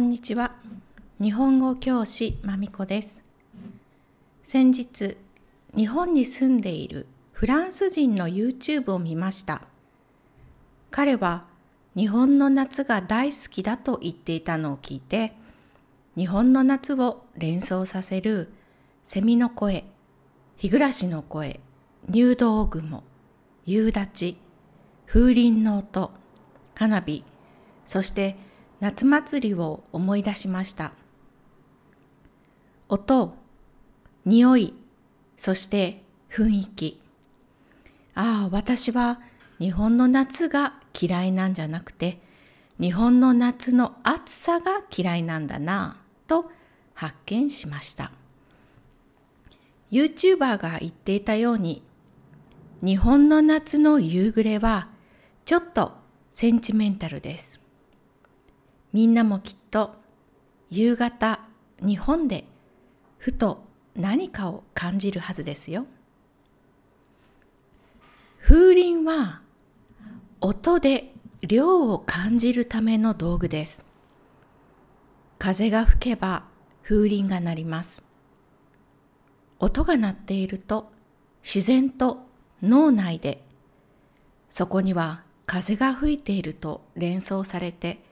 んにちは。日本語教師まみこです。先日、日本に住んでいるフランス人の YouTube を見ました。彼は日本の夏が大好きだと言っていたのを聞いて、日本の夏を連想させるセミの声、日暮らしの声、入道雲、夕立、風鈴の音、花火、そして夏祭りを思い出しました。音、匂い、そして雰囲気。ああ、私は日本の夏が嫌いなんじゃなくて、日本の夏の暑さが嫌いなんだなぁと発見しました。YouTuber が言っていたように、日本の夏の夕暮れはちょっとセンチメンタルです。みんなもきっと夕方日本でふと何かを感じるはずですよ。風鈴は音で量を感じるための道具です。風が吹けば風鈴が鳴ります。音が鳴っていると自然と脳内でそこには風が吹いていると連想されて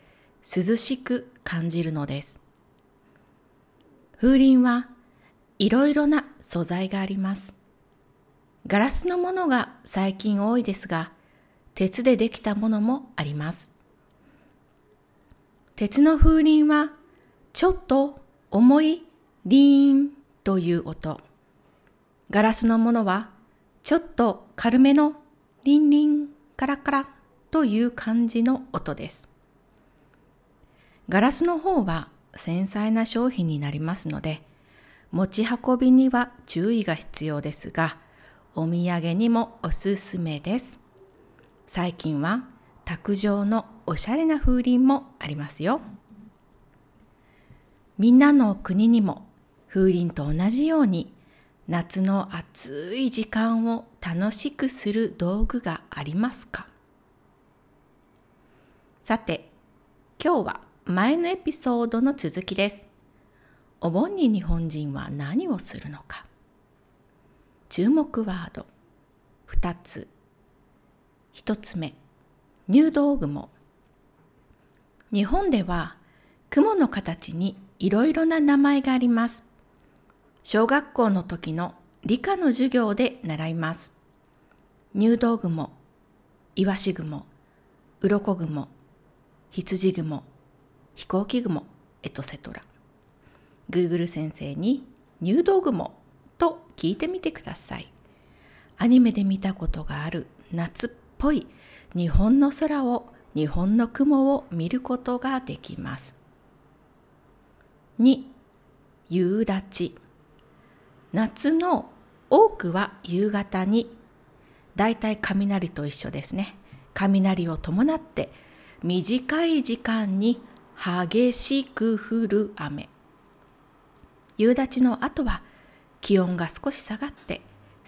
涼しく感じるのです。風鈴はいろいろな素材があります。ガラスのものが最近多いですが、鉄でできたものもあります。鉄の風鈴はちょっと重いリーンという音。ガラスのものはちょっと軽めのリンリンカラカラという感じの音です。ガラスの方は繊細な商品になりますので、持ち運びには注意が必要ですが、お土産にもおすすめです。最近は卓上のおしゃれな風鈴もありますよ。みんなの国にも風鈴と同じように夏の暑い時間を楽しくする道具がありますか？さて、今日は前のエピソードの続きです。お盆に日本人は何をするのか。注目ワード2つ。1つ目、入道雲。日本では雲の形にいろいろな名前があります。小学校の時の理科の授業で習います。入道雲、イワシ雲、鱗雲、羊雲、飛行機雲、エトセトラ。Google 先生に入道雲と聞いてみてください。アニメで見たことがある夏っぽい日本の空を日本の雲を見ることができます。2. 夕立夏の多くは夕方にだいたい雷と一緒ですね。雷を伴って短い時間に激しく降る雨。夕立の後は気温が少し下がって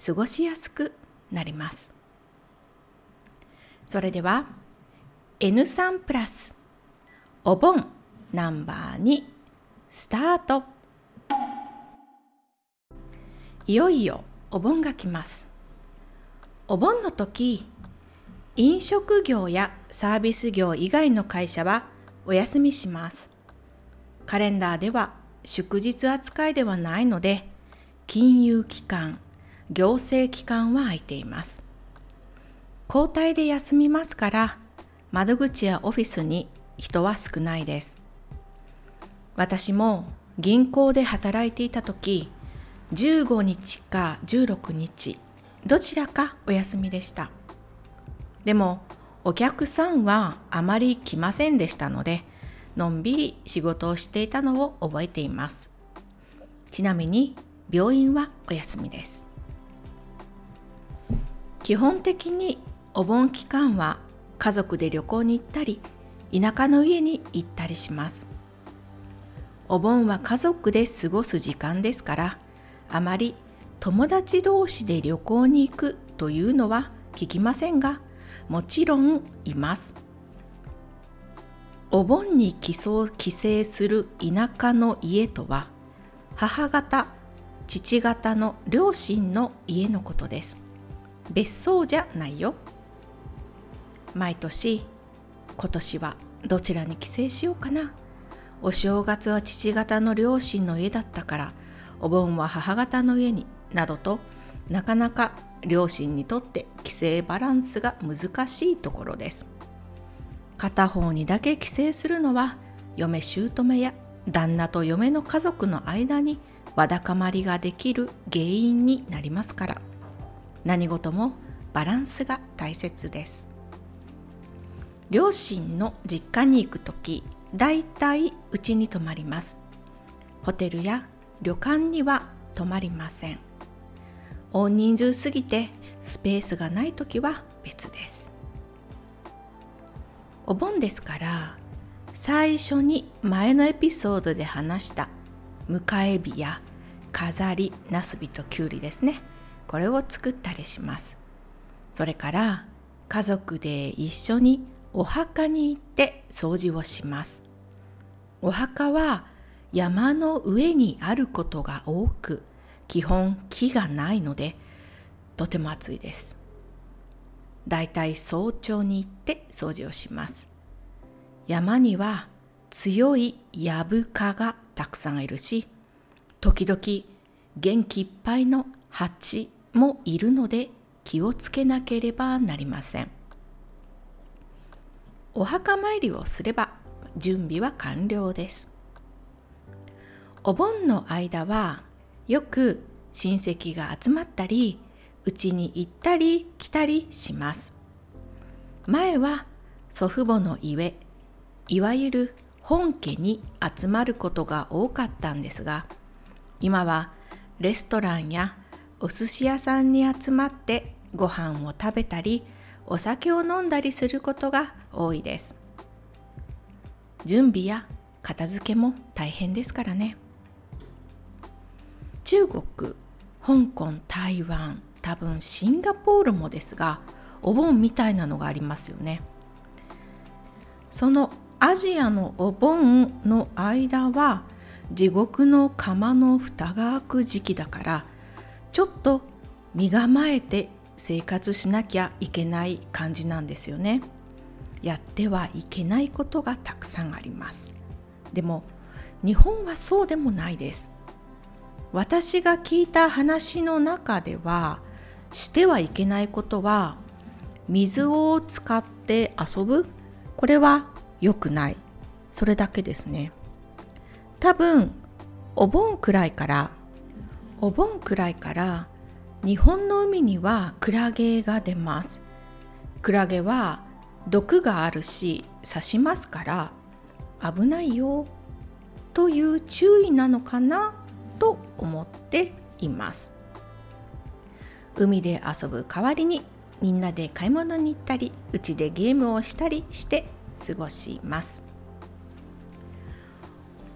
過ごしやすくなります。それでは N3 プラスお盆ナンバー2スタートいよいよお盆が来ます。お盆の時飲食業やサービス業以外の会社はお休みします。カレンダーでは祝日扱いではないので、金融機関、行政機関は空いています。交代で休みますから、窓口やオフィスに人は少ないです。私も銀行で働いていた時、15日か16日、どちらかお休みでした。でも、お客さんはあまり来ませんでしたので、のんびり仕事をしていたのを覚えています。ちなみに病院はお休みです。基本的にお盆期間は家族で旅行に行ったり、田舎の家に行ったりします。お盆は家族で過ごす時間ですから、あまり友達同士で旅行に行くというのは聞きませんが、もちろんいます。お盆に帰省帰省する田舎の家とは母方父方の両親の家のことです。別荘じゃないよ。毎年今年はどちらに帰省しようかな。お正月は父方の両親の家だったからお盆は母方の家になどとなかなか両親にとって帰省バランスが難しいところです。片方にだけ帰省するのは嫁姑や旦那と嫁の家族の間にわだかまりができる原因になりますから。何事もバランスが大切です。両親の実家に行く時だいたいうちに泊まります。ホテルや旅館には泊まりません。大人数すぎてスペースがない時は別です。お盆ですから最初に前のエピソードで話した迎え火や飾りなすびときゅうりですね。これを作ったりします。それから家族で一緒にお墓に行って掃除をします。お墓は山の上にあることが多く基本木がないのでとても暑いです。だいたい早朝に行って掃除をします。山には強いヤブ蚊がたくさんいるし時々元気いっぱいの蜂もいるので気をつけなければなりません。お墓参りをすれば準備は完了です。お盆の間はよく親戚が集まったりうちに行ったり来たりします。前は祖父母の家いわゆる本家に集まることが多かったんですが今はレストランやお寿司屋さんに集まってご飯を食べたりお酒を飲んだりすることが多いです。準備や片付けも大変ですからね。中国香港台湾多分シンガポールもですがお盆みたいなのがありますよね。そのアジアのお盆の間は地獄の釜の蓋が開く時期だからちょっと身構えて生活しなきゃいけない感じなんですよね。やってはいけないことがたくさんあります。でも日本はそうでもないです。私が聞いた話の中ではしてはいけないことは水を使って遊ぶ？これは良くない。それだけですね。多分お盆くらいからお盆くらいから日本の海にはクラゲが出ます。クラゲは毒があるし刺しますから危ないよ。という注意なのかな？と思っています。海で遊ぶ代わりにみんなで買い物に行ったりうちでゲームをしたりして過ごします。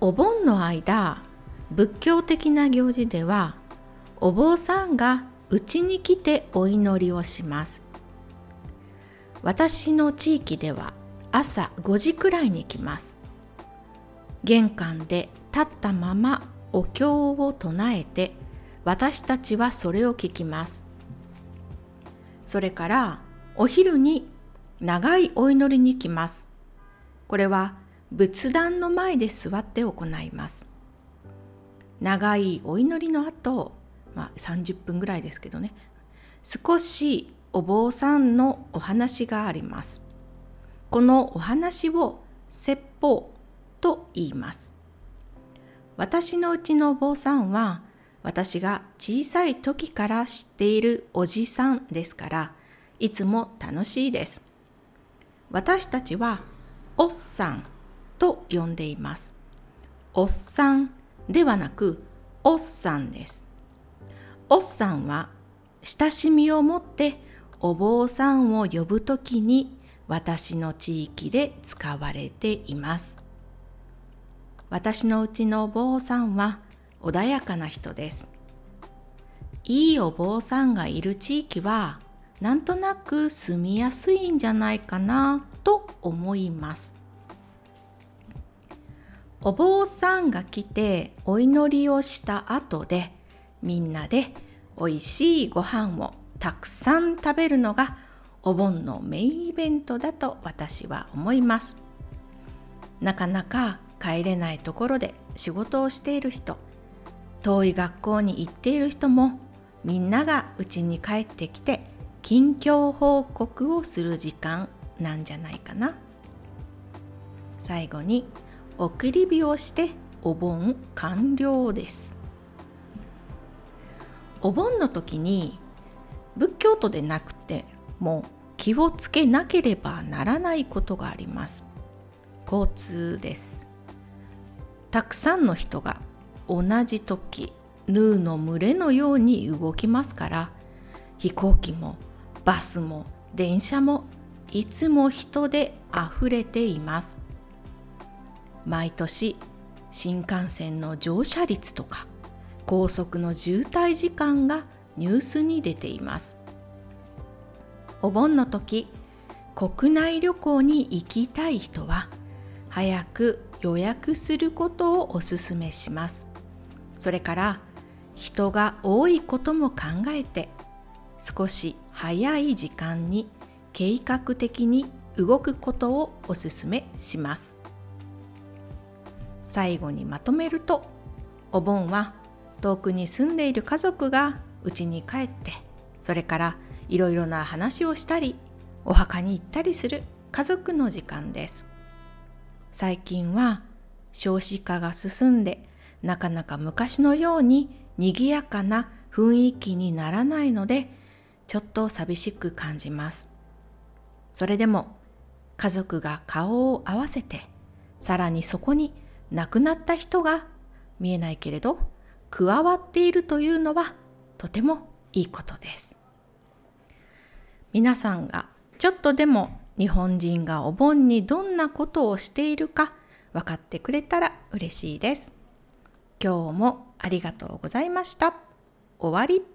お盆の間仏教的な行事ではお坊さんがうちに来てお祈りをします。私の地域では朝5時くらいに来ます。玄関で立ったままお経を唱えて私たちはそれを聞きますそれからお昼に長いお祈りに来ますこれは仏壇の前で座って行います長いお祈りの後、まあ、30分ぐらいですけどね少しお坊さんのお話があります。このお話を説法と言います。私のうちのお坊さんは私が小さい時から知っているおじさんですからいつも楽しいです。私たちはおっさんと呼んでいます。おっさんではなくおっさんです。おっさんは親しみを持ってお坊さんを呼ぶときに私の地域で使われています。私のうちのお坊さんは穏やかな人です。いいお坊さんがいる地域はなんとなく住みやすいんじゃないかなと思います。お坊さんが来てお祈りをした後でみんなでおいしいご飯をたくさん食べるのがお盆のメインイベントだと私は思いますなかなか帰れないところで仕事をしている人遠い学校に行っている人もみんなが家に帰ってきて近況報告をする時間なんじゃないかな。最後に送り火をしてお盆完了です。お盆の時に仏教徒でなくても気をつけなければならないことがあります。交通です。たくさんの人が同じ時ヌーの群れのように動きますから飛行機もバスも電車もいつも人であふれています。毎年新幹線の乗車率とか高速の渋滞時間がニュースに出ています。お盆の時国内旅行に行きたい人は早く予約することをおすすめします。それから人が多いことも考えて少し早い時間に計画的に動くことをおすすめします。最後にまとめるとお盆は遠くに住んでいる家族が家に帰ってそれからいろいろな話をしたりお墓に行ったりする家族の時間です。最近は少子化が進んでなかなか昔のように賑やかな雰囲気にならないのでちょっと寂しく感じます。それでも家族が顔を合わせてさらにそこに亡くなった人が見えないけれど加わっているというのはとてもいいことです。皆さんがちょっとでも日本人がお盆にどんなことをしているか分かってくれたら嬉しいです。今日もありがとうございました。終わり。